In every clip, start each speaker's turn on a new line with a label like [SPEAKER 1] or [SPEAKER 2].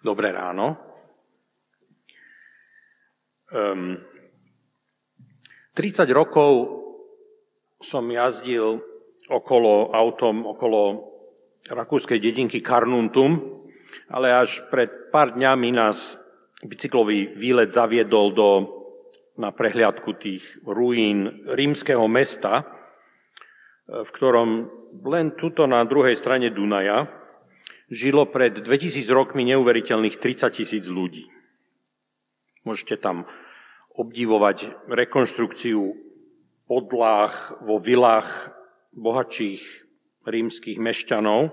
[SPEAKER 1] Dobré ráno. Um, 30 rokov som jazdil okolo autom, okolo rakúskej dedinky Karnuntum, ale až pred pár dňami nás bicyklový výlet zaviedol do, na prehliadku tých ruín rímskeho mesta, v ktorom len tuto na druhej strane Dunaja žilo pred 2000 rokmi neuveriteľných 30 tisíc ľudí. Môžete tam obdivovať rekonštrukciu podláh vo vilách bohatších rímskych mešťanov,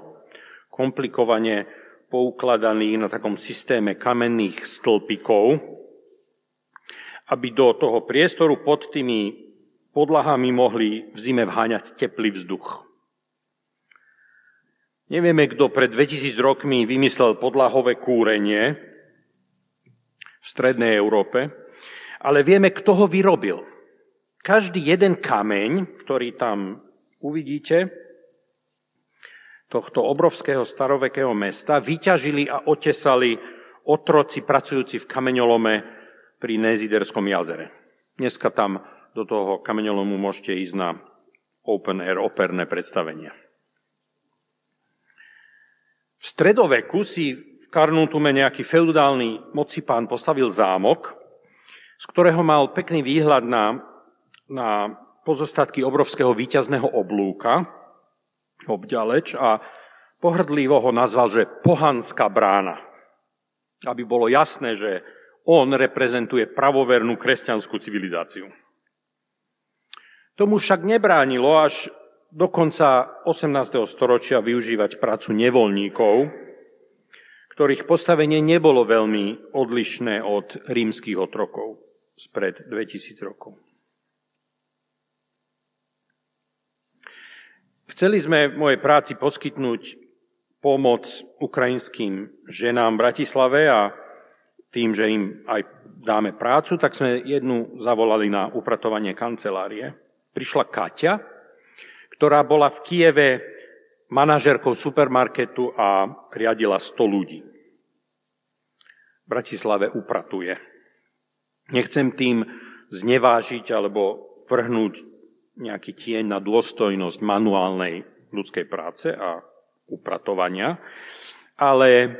[SPEAKER 1] komplikovane poukladaných na takom systéme kamenných stĺpikov, aby do toho priestoru pod tými podlahami mohli v zime vháňať teplý vzduch. Nevieme, kto pred 2000 rokmi vymyslel podlahové kúrenie v strednej Európe, ale vieme, kto ho vyrobil. Každý jeden kameň, ktorý tam uvidíte, tohto obrovského starovekého mesta, vyťažili a otesali otroci pracujúci v kameňolome pri Néziderskom jazere. Dneska tam do toho kameňolomu môžete ísť na open air operné predstavenia. V stredoveku si v Karnutume nejaký feudálny mocipán postavil zámok, z ktorého mal pekný výhľad na, na pozostatky obrovského víťazného oblúka, obďaleč a pohrdlivo ho nazval, že pohanská brána. Aby bolo jasné, že on reprezentuje pravovernú kresťanskú civilizáciu. Tomu však nebránilo až do konca 18. storočia využívať prácu nevoľníkov, ktorých postavenie nebolo veľmi odlišné od rímskych otrokov spred 2000 rokov. Chceli sme v mojej práci poskytnúť pomoc ukrajinským ženám v Bratislave a tým, že im aj dáme prácu, tak sme jednu zavolali na upratovanie kancelárie. Prišla Katia, ktorá bola v Kieve manažerkou supermarketu a riadila 100 ľudí. V Bratislave upratuje. Nechcem tým znevážiť alebo vrhnúť nejaký tieň na dôstojnosť manuálnej ľudskej práce a upratovania, ale,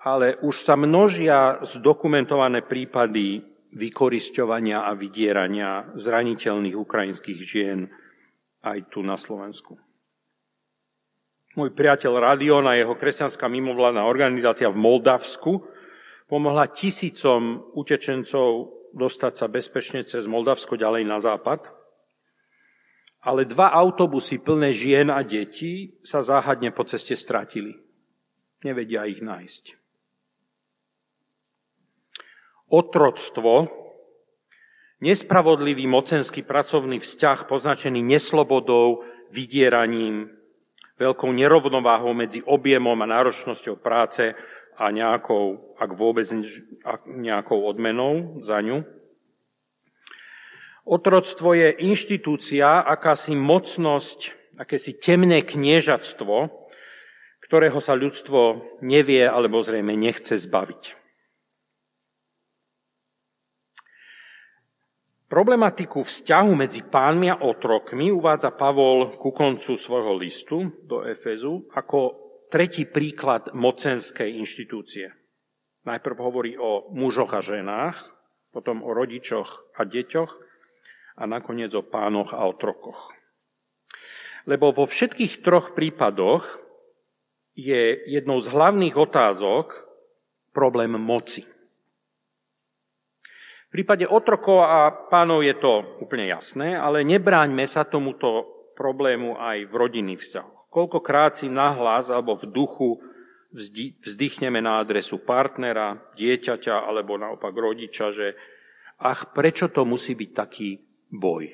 [SPEAKER 1] ale už sa množia zdokumentované prípady vykorisťovania a vydierania zraniteľných ukrajinských žien aj tu na Slovensku. Môj priateľ Radion a jeho kresťanská mimovládna organizácia v Moldavsku pomohla tisícom utečencov dostať sa bezpečne cez Moldavsko ďalej na západ. Ale dva autobusy plné žien a detí sa záhadne po ceste stratili. Nevedia ich nájsť. Otroctvo Nespravodlivý mocenský pracovný vzťah poznačený neslobodou, vydieraním, veľkou nerovnováhou medzi objemom a náročnosťou práce a nejakou, ak vôbec nejakou odmenou za ňu. Otroctvo je inštitúcia, akási mocnosť, akési temné kniežatstvo, ktorého sa ľudstvo nevie alebo zrejme nechce zbaviť. Problematiku vzťahu medzi pánmi a otrokmi uvádza Pavol ku koncu svojho listu do Efezu ako tretí príklad mocenskej inštitúcie. Najprv hovorí o mužoch a ženách, potom o rodičoch a deťoch a nakoniec o pánoch a otrokoch. Lebo vo všetkých troch prípadoch je jednou z hlavných otázok problém moci. Prípade otrokov a pánov je to úplne jasné, ale nebráňme sa tomuto problému aj v rodinných vzťahoch. Koľkokrát si nahlas alebo v duchu vzdychneme na adresu partnera, dieťaťa alebo naopak rodiča, že ach, prečo to musí byť taký boj?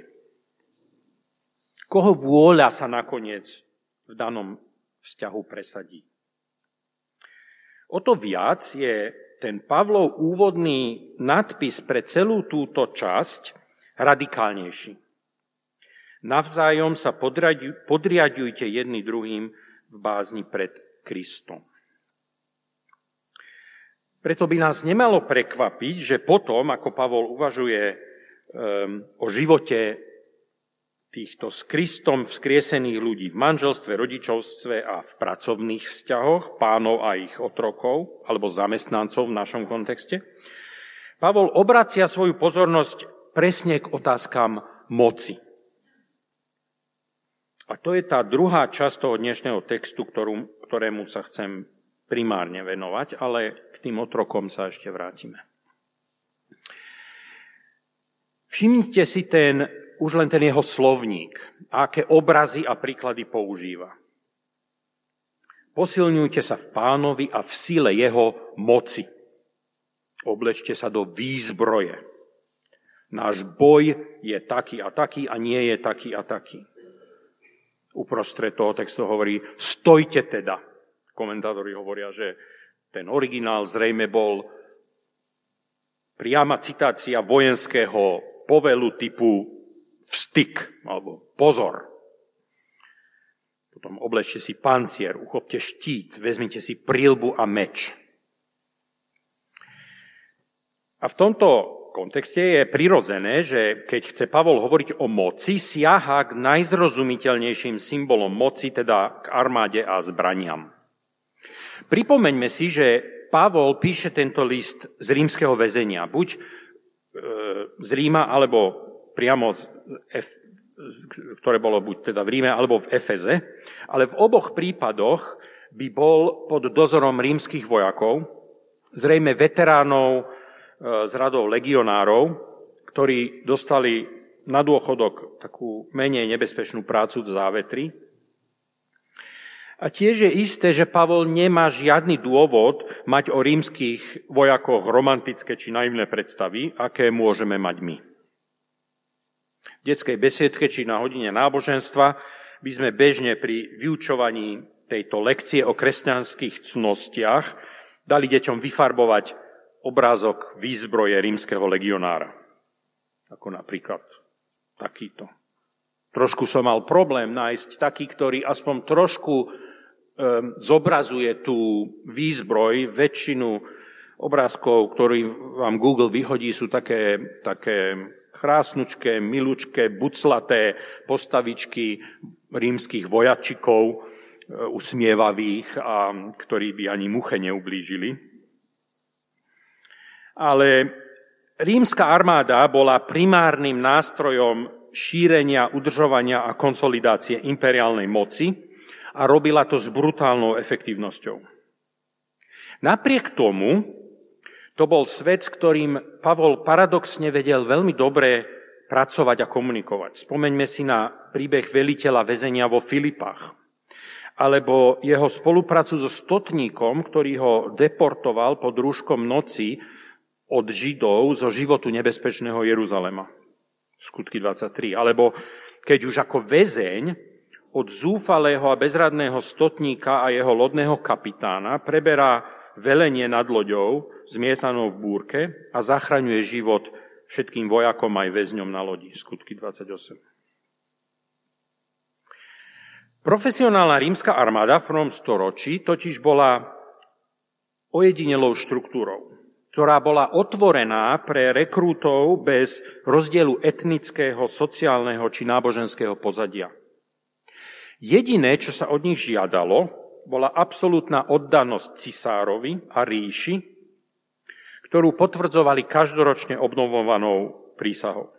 [SPEAKER 1] Koho vôľa sa nakoniec v danom vzťahu presadí? O to viac je ten Pavlov úvodný nadpis pre celú túto časť radikálnejší. Navzájom sa podriadujte jedni druhým v bázni pred Kristom. Preto by nás nemalo prekvapiť, že potom, ako Pavol uvažuje um, o živote týchto s Kristom vzkriesených ľudí v manželstve, rodičovstve a v pracovných vzťahoch, pánov a ich otrokov, alebo zamestnancov v našom kontexte, Pavol obracia svoju pozornosť presne k otázkam moci. A to je tá druhá časť toho dnešného textu, ktorú, ktorému sa chcem primárne venovať, ale tým otrokom sa ešte vrátime. Všimnite si ten, už len ten jeho slovník, aké obrazy a príklady používa. Posilňujte sa v pánovi a v sile jeho moci. Oblečte sa do výzbroje. Náš boj je taký a taký a nie je taký a taký. Uprostred toho textu hovorí, stojte teda. Komentátori hovoria, že ten originál zrejme bol priama citácia vojenského povelu typu vstyk alebo pozor. Potom oblečte si pancier, uchopte štít, vezmite si prílbu a meč. A v tomto kontexte je prirodzené, že keď chce Pavol hovoriť o moci, siaha k najzrozumiteľnejším symbolom moci, teda k armáde a zbraniam. Pripomeňme si, že Pavol píše tento list z rímskeho väzenia. Buď e, z Ríma, alebo priamo z F, ktoré bolo buď teda v Ríme, alebo v Efeze. Ale v oboch prípadoch by bol pod dozorom rímskych vojakov, zrejme veteránov e, z radov legionárov, ktorí dostali na dôchodok takú menej nebezpečnú prácu v závetri, a tiež je isté, že Pavol nemá žiadny dôvod mať o rímskych vojakoch romantické či naivné predstavy, aké môžeme mať my. Detskej besiedke či na hodine náboženstva by sme bežne pri vyučovaní tejto lekcie o kresťanských cnostiach dali deťom vyfarbovať obrázok výzbroje rímskeho legionára. Ako napríklad takýto. Trošku som mal problém nájsť taký, ktorý aspoň trošku Ehm, zobrazuje tú výzbroj, väčšinu obrázkov, ktorý vám Google vyhodí, sú také, také krásnučké, milučké, buclaté postavičky rímskych vojačikov, e, usmievavých, a ktorí by ani muche neublížili. Ale rímska armáda bola primárnym nástrojom šírenia, udržovania a konsolidácie imperiálnej moci, a robila to s brutálnou efektívnosťou. Napriek tomu, to bol svet, s ktorým Pavol paradoxne vedel veľmi dobre pracovať a komunikovať. Spomeňme si na príbeh veliteľa väzenia vo Filipách, alebo jeho spoluprácu so stotníkom, ktorý ho deportoval pod rúškom noci od Židov zo životu nebezpečného Jeruzalema. Skutky 23. Alebo keď už ako väzeň od zúfalého a bezradného stotníka a jeho lodného kapitána preberá velenie nad loďou, zmietanou v búrke a zachraňuje život všetkým vojakom aj väzňom na lodi. Skutky 28. Profesionálna rímska armáda v prvom storočí totiž bola ojedinelou štruktúrou, ktorá bola otvorená pre rekrútov bez rozdielu etnického, sociálneho či náboženského pozadia. Jediné, čo sa od nich žiadalo, bola absolútna oddanosť cisárovi a ríši, ktorú potvrdzovali každoročne obnovovanou prísahou.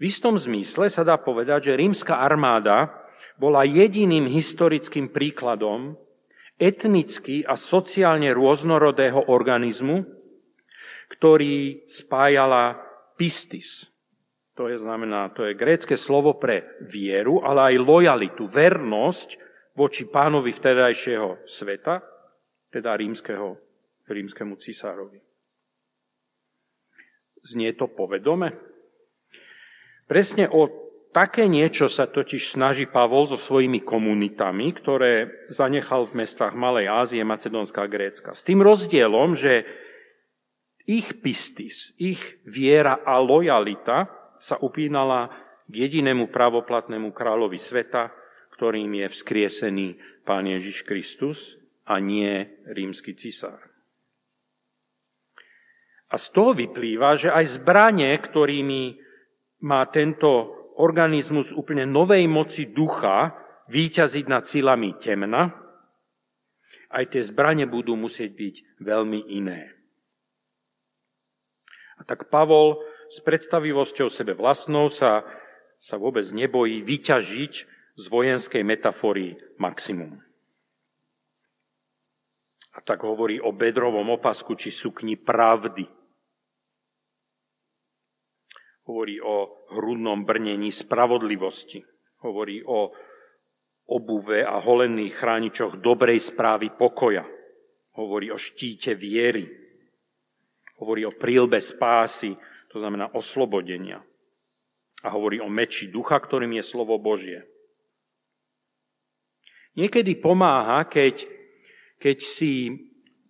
[SPEAKER 1] V istom zmysle sa dá povedať, že rímska armáda bola jediným historickým príkladom etnicky a sociálne rôznorodého organizmu, ktorý spájala pistis, to je znamená, to je grécke slovo pre vieru, ale aj lojalitu, vernosť voči pánovi vtedajšieho sveta, teda rímskeho, rímskemu cisárovi. Znie to povedome? Presne o také niečo sa totiž snaží Pavol so svojimi komunitami, ktoré zanechal v mestách Malej Ázie, Macedónska a Grécka. S tým rozdielom, že ich pistis, ich viera a lojalita sa upínala k jedinému pravoplatnému kráľovi sveta, ktorým je vzkriesený Pán Ježiš Kristus a nie rímsky cisár. A z toho vyplýva, že aj zbranie, ktorými má tento organizmus úplne novej moci ducha výťaziť nad silami temna, aj tie zbranie budú musieť byť veľmi iné. A tak Pavol s predstavivosťou sebe vlastnou sa, sa vôbec nebojí vyťažiť z vojenskej metafory maximum. A tak hovorí o bedrovom opasku či sukni pravdy – hovorí o hrudnom brnení spravodlivosti, hovorí o obuve a holených chráničoch dobrej správy pokoja, hovorí o štíte viery, hovorí o prílbe spásy, to znamená oslobodenia. A hovorí o meči ducha, ktorým je slovo Božie. Niekedy pomáha, keď, keď si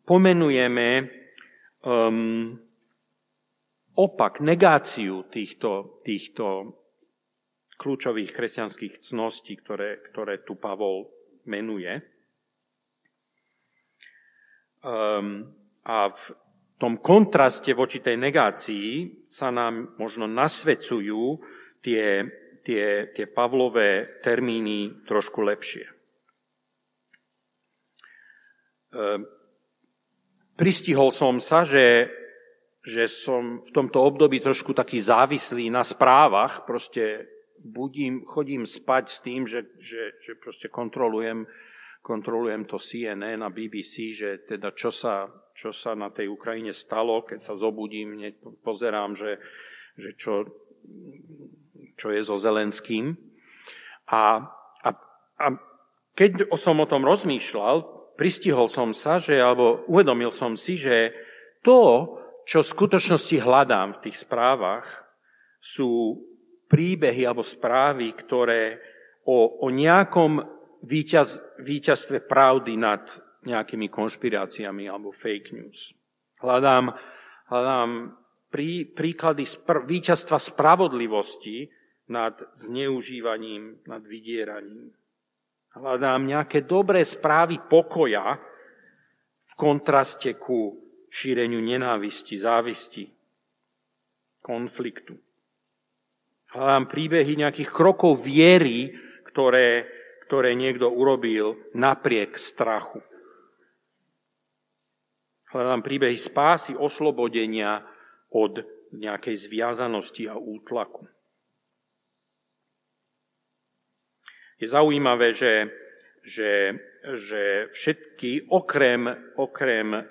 [SPEAKER 1] pomenujeme um, opak, negáciu týchto, týchto kľúčových kresťanských cností, ktoré, ktoré tu Pavol menuje. Um, a v tom kontraste voči tej negácii sa nám možno nasvedcujú tie, tie, tie Pavlové termíny trošku lepšie. Um, pristihol som sa, že že som v tomto období trošku taký závislý na správach, proste budím, chodím spať s tým, že, že, že proste kontrolujem, kontrolujem to CNN a BBC, že teda čo sa, čo sa na tej Ukrajine stalo, keď sa zobudím, pozerám, že, že čo, čo je so Zelenským. A, a, a keď som o tom rozmýšľal, pristihol som sa, že, alebo uvedomil som si, že to, čo v skutočnosti hľadám v tých správach, sú príbehy alebo správy, ktoré o, o nejakom víťaz, víťazstve pravdy nad nejakými konšpiráciami alebo fake news. Hľadám, hľadám prí, príklady spr- víťazstva spravodlivosti nad zneužívaním, nad vydieraním. Hľadám nejaké dobré správy pokoja v kontraste ku šíreniu nenávisti, závisti, konfliktu. Hľadám príbehy nejakých krokov viery, ktoré, ktoré niekto urobil napriek strachu. Hľadám príbehy spásy, oslobodenia od nejakej zviazanosti a útlaku. Je zaujímavé, že, že že všetky, okrem, okrem uh,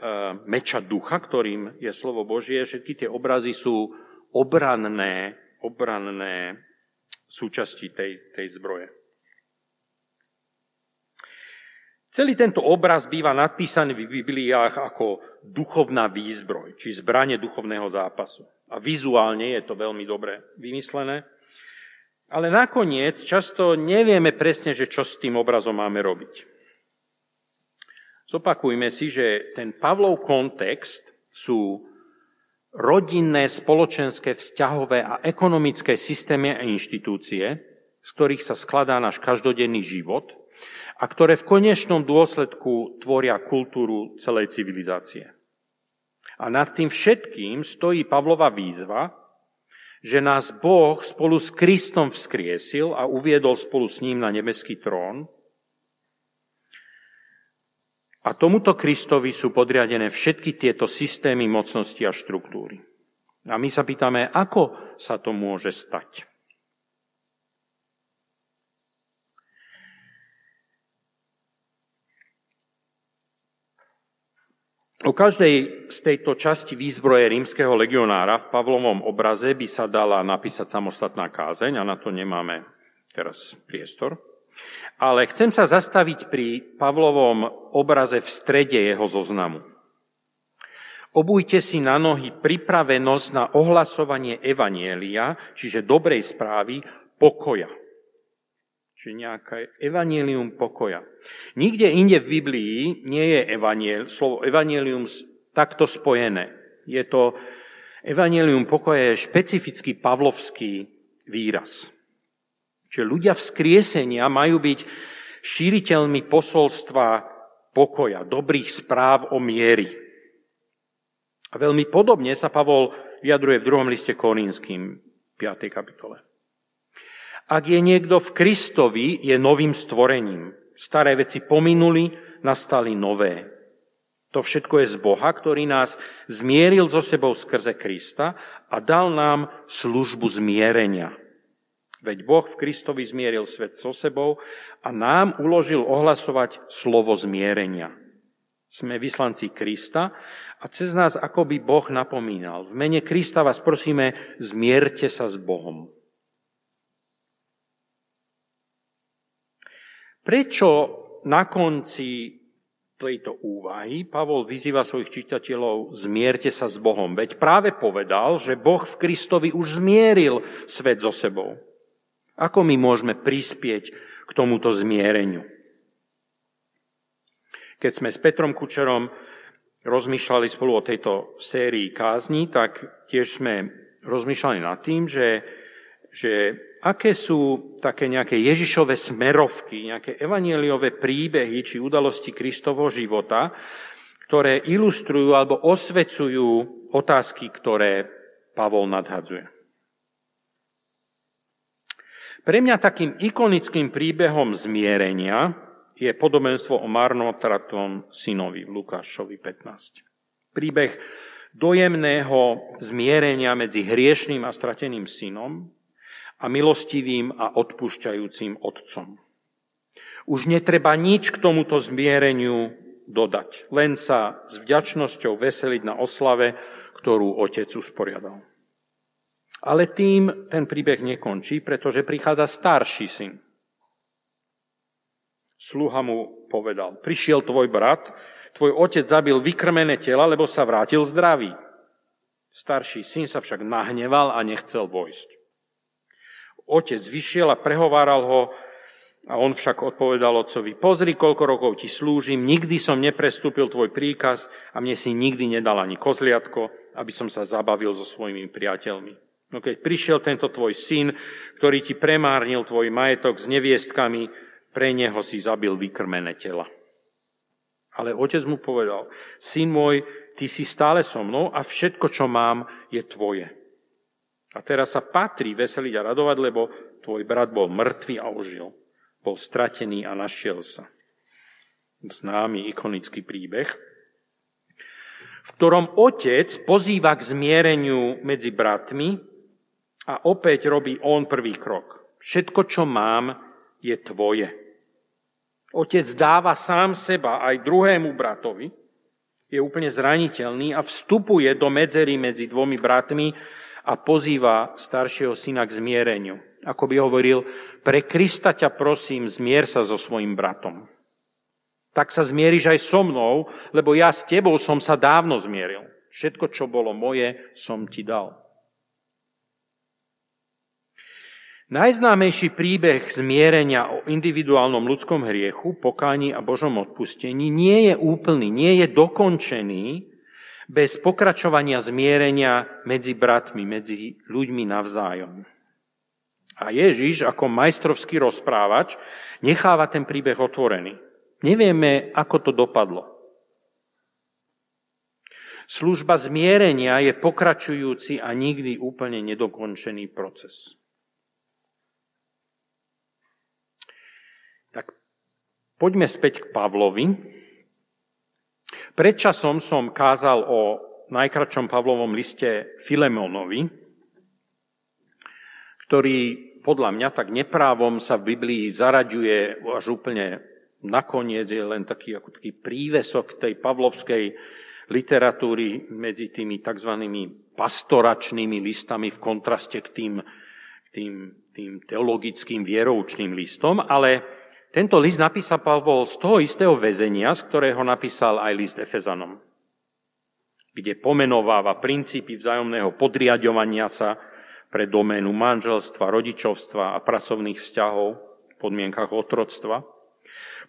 [SPEAKER 1] meča ducha, ktorým je slovo Božie, všetky tie obrazy sú obranné, obranné súčasti tej, tej zbroje. Celý tento obraz býva nadpísaný v Bibliách ako duchovná výzbroj, či zbranie duchovného zápasu. A vizuálne je to veľmi dobre vymyslené. Ale nakoniec často nevieme presne, že čo s tým obrazom máme robiť. Zopakujme si, že ten Pavlov kontext sú rodinné, spoločenské, vzťahové a ekonomické systémy a inštitúcie, z ktorých sa skladá náš každodenný život a ktoré v konečnom dôsledku tvoria kultúru celej civilizácie. A nad tým všetkým stojí Pavlova výzva, že nás Boh spolu s Kristom vzkriesil a uviedol spolu s ním na nebeský trón a tomuto Kristovi sú podriadené všetky tieto systémy mocnosti a štruktúry. A my sa pýtame, ako sa to môže stať. O každej z tejto časti výzbroje rímskeho legionára v Pavlovom obraze by sa dala napísať samostatná kázeň a na to nemáme teraz priestor. Ale chcem sa zastaviť pri Pavlovom obraze v strede jeho zoznamu. Obujte si na nohy pripravenosť na ohlasovanie evanielia, čiže dobrej správy, pokoja. Čiže nejaké evanielium pokoja. Nikde inde v Biblii nie je evaniel, slovo evanielium takto spojené. Je to evanielium pokoja je špecifický pavlovský výraz. Čiže ľudia vzkriesenia majú byť šíriteľmi posolstva pokoja, dobrých správ o miery. A veľmi podobne sa Pavol vyjadruje v druhom liste Korínským, 5. kapitole. Ak je niekto v Kristovi, je novým stvorením. Staré veci pominuli, nastali nové. To všetko je z Boha, ktorý nás zmieril so sebou skrze Krista a dal nám službu zmierenia. Veď Boh v Kristovi zmieril svet so sebou a nám uložil ohlasovať slovo zmierenia. Sme vyslanci Krista a cez nás ako by Boh napomínal. V mene Krista vás prosíme, zmierte sa s Bohom. Prečo na konci tejto úvahy Pavol vyzýva svojich čitateľov, zmierte sa s Bohom. Veď práve povedal, že Boh v Kristovi už zmieril svet so sebou. Ako my môžeme prispieť k tomuto zmiereniu? Keď sme s Petrom Kučerom rozmýšľali spolu o tejto sérii kázni, tak tiež sme rozmýšľali nad tým, že, že aké sú také nejaké Ježišové smerovky, nejaké evanieliové príbehy či udalosti Kristovho života, ktoré ilustrujú alebo osvecujú otázky, ktoré Pavol nadhadzuje. Pre mňa takým ikonickým príbehom zmierenia je podobenstvo o marnotratom synovi v Lukášovi 15. Príbeh dojemného zmierenia medzi hriešným a strateným synom a milostivým a odpúšťajúcim otcom. Už netreba nič k tomuto zmiereniu dodať, len sa s vďačnosťou veseliť na oslave, ktorú otec usporiadal. Ale tým ten príbeh nekončí, pretože prichádza starší syn. Sluha mu povedal, prišiel tvoj brat, tvoj otec zabil vykrmené tela, lebo sa vrátil zdravý. Starší syn sa však nahneval a nechcel vojsť. Otec vyšiel a prehováral ho, a on však odpovedal otcovi, pozri, koľko rokov ti slúžim, nikdy som neprestúpil tvoj príkaz a mne si nikdy nedal ani kozliatko, aby som sa zabavil so svojimi priateľmi. No keď prišiel tento tvoj syn, ktorý ti premárnil tvoj majetok s neviestkami, pre neho si zabil vykrmené tela. Ale otec mu povedal, syn môj, ty si stále so mnou a všetko, čo mám, je tvoje. A teraz sa patrí veseliť a radovať, lebo tvoj brat bol mŕtvý a ožil. Bol stratený a našiel sa. Známy ikonický príbeh, v ktorom otec pozýva k zmiereniu medzi bratmi a opäť robí on prvý krok. Všetko, čo mám, je tvoje. Otec dáva sám seba aj druhému bratovi, je úplne zraniteľný a vstupuje do medzery medzi dvomi bratmi a pozýva staršieho syna k zmiereniu. Ako by hovoril, pre Krista ťa prosím, zmier sa so svojim bratom. Tak sa zmieriš aj so mnou, lebo ja s tebou som sa dávno zmieril. Všetko, čo bolo moje, som ti dal. Najznámejší príbeh zmierenia o individuálnom ľudskom hriechu, pokáni a Božom odpustení nie je úplný, nie je dokončený bez pokračovania zmierenia medzi bratmi, medzi ľuďmi navzájom. A Ježiš ako majstrovský rozprávač necháva ten príbeh otvorený. Nevieme, ako to dopadlo. Služba zmierenia je pokračujúci a nikdy úplne nedokončený proces. Poďme späť k Pavlovi. Predčasom som kázal o najkračom Pavlovom liste Filemonovi, ktorý podľa mňa tak neprávom sa v Biblii zaraďuje až úplne nakoniec, je len taký, ako taký prívesok tej pavlovskej literatúry medzi tými tzv. pastoračnými listami v kontraste k tým, tým, tým teologickým vieroučným listom, ale tento list napísal Pavol z toho istého väzenia, z ktorého napísal aj list Efezanom, kde pomenováva princípy vzájomného podriadovania sa pre doménu manželstva, rodičovstva a pracovných vzťahov v podmienkach otroctva.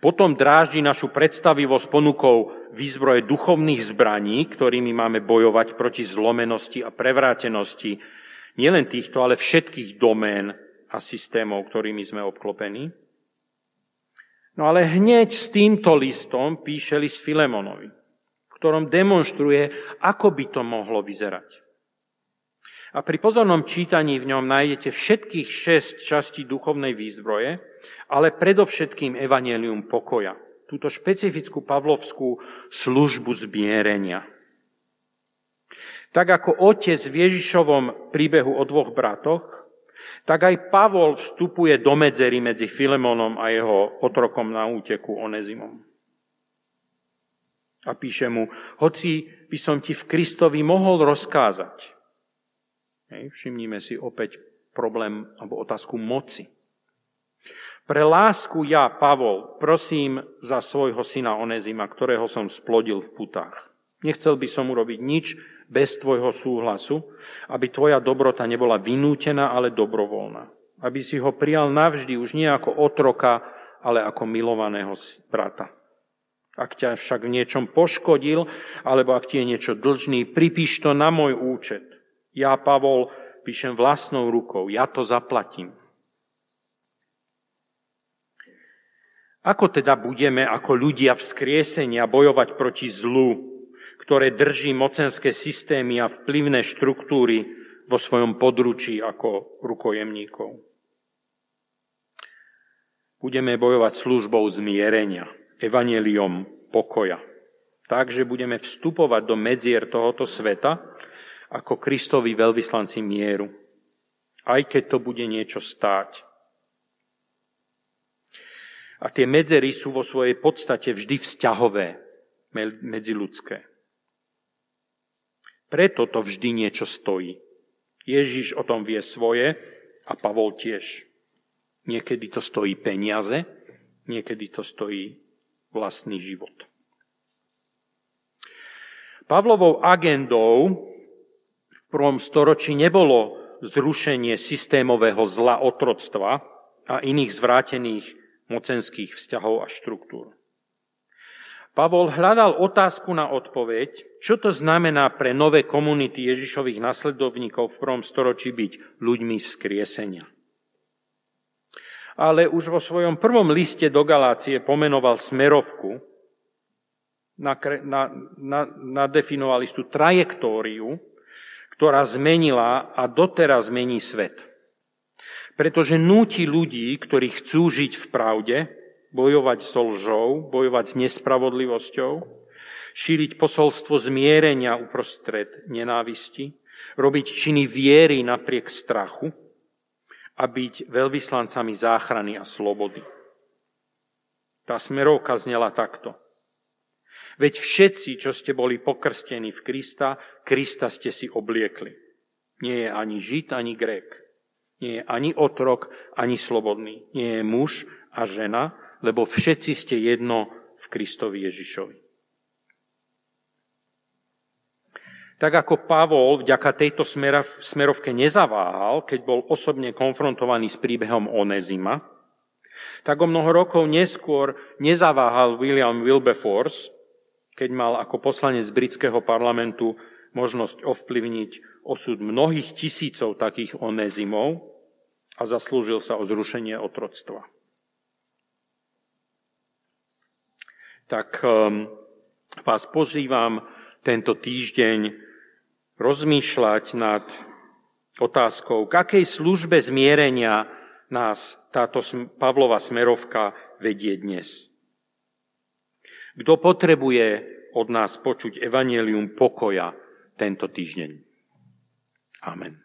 [SPEAKER 1] Potom dráždi našu predstavivosť ponukou výzbroje duchovných zbraní, ktorými máme bojovať proti zlomenosti a prevrátenosti nielen týchto, ale všetkých domén a systémov, ktorými sme obklopení. No ale hneď s týmto listom píše list Filemonovi, v ktorom demonstruje, ako by to mohlo vyzerať. A pri pozornom čítaní v ňom nájdete všetkých šesť častí duchovnej výzbroje, ale predovšetkým evanelium pokoja. Túto špecifickú pavlovskú službu zmierenia. Tak ako otec v Ježišovom príbehu o dvoch bratoch, tak aj Pavol vstupuje do medzery medzi Filemonom a jeho otrokom na úteku Onezimom. A píše mu, hoci by som ti v Kristovi mohol rozkázať. Hej, všimnime si opäť problém alebo otázku moci. Pre lásku ja, Pavol, prosím za svojho syna Onezima, ktorého som splodil v putách. Nechcel by som urobiť nič, bez tvojho súhlasu, aby tvoja dobrota nebola vynútená, ale dobrovoľná. Aby si ho prijal navždy, už nie ako otroka, ale ako milovaného brata. Ak ťa však v niečom poškodil, alebo ak ti je niečo dlžný, pripíš to na môj účet. Ja, Pavol, píšem vlastnou rukou, ja to zaplatím. Ako teda budeme ako ľudia vzkriesenia bojovať proti zlu, ktoré drží mocenské systémy a vplyvné štruktúry vo svojom područí ako rukojemníkov. Budeme bojovať službou zmierenia, evaneliom pokoja. Takže budeme vstupovať do medzier tohoto sveta ako Kristovi veľvyslanci mieru. Aj keď to bude niečo stáť. A tie medzery sú vo svojej podstate vždy vzťahové, medziludské. Preto to vždy niečo stojí. Ježiš o tom vie svoje a Pavol tiež. Niekedy to stojí peniaze, niekedy to stojí vlastný život. Pavlovou agendou v prvom storočí nebolo zrušenie systémového zla otroctva a iných zvrátených mocenských vzťahov a štruktúr. Pavol hľadal otázku na odpoveď, čo to znamená pre nové komunity Ježišových nasledovníkov v prvom storočí byť ľuďmi vzkriesenia. Ale už vo svojom prvom liste do Galácie pomenoval smerovku, nadefinoval istú trajektóriu, ktorá zmenila a doteraz zmení svet. Pretože núti ľudí, ktorí chcú žiť v pravde, bojovať so lžou, bojovať s nespravodlivosťou, šíriť posolstvo zmierenia uprostred nenávisti, robiť činy viery napriek strachu a byť veľvyslancami záchrany a slobody. Tá smerovka znela takto. Veď všetci, čo ste boli pokrstení v Krista, Krista ste si obliekli. Nie je ani Žid, ani Grék. Nie je ani otrok, ani slobodný. Nie je muž a žena, lebo všetci ste jedno v Kristovi Ježišovi. Tak ako Pavol vďaka tejto smerovke nezaváhal, keď bol osobne konfrontovaný s príbehom Onezima, tak o mnoho rokov neskôr nezaváhal William Wilberforce, keď mal ako poslanec britského parlamentu možnosť ovplyvniť osud mnohých tisícov takých onezimov a zaslúžil sa o zrušenie otroctva. Tak um, vás pozývam tento týždeň rozmýšľať nad otázkou, k akej službe zmierenia nás táto Pavlova smerovka vedie dnes. Kto potrebuje od nás počuť evanelium pokoja tento týždeň? Amen.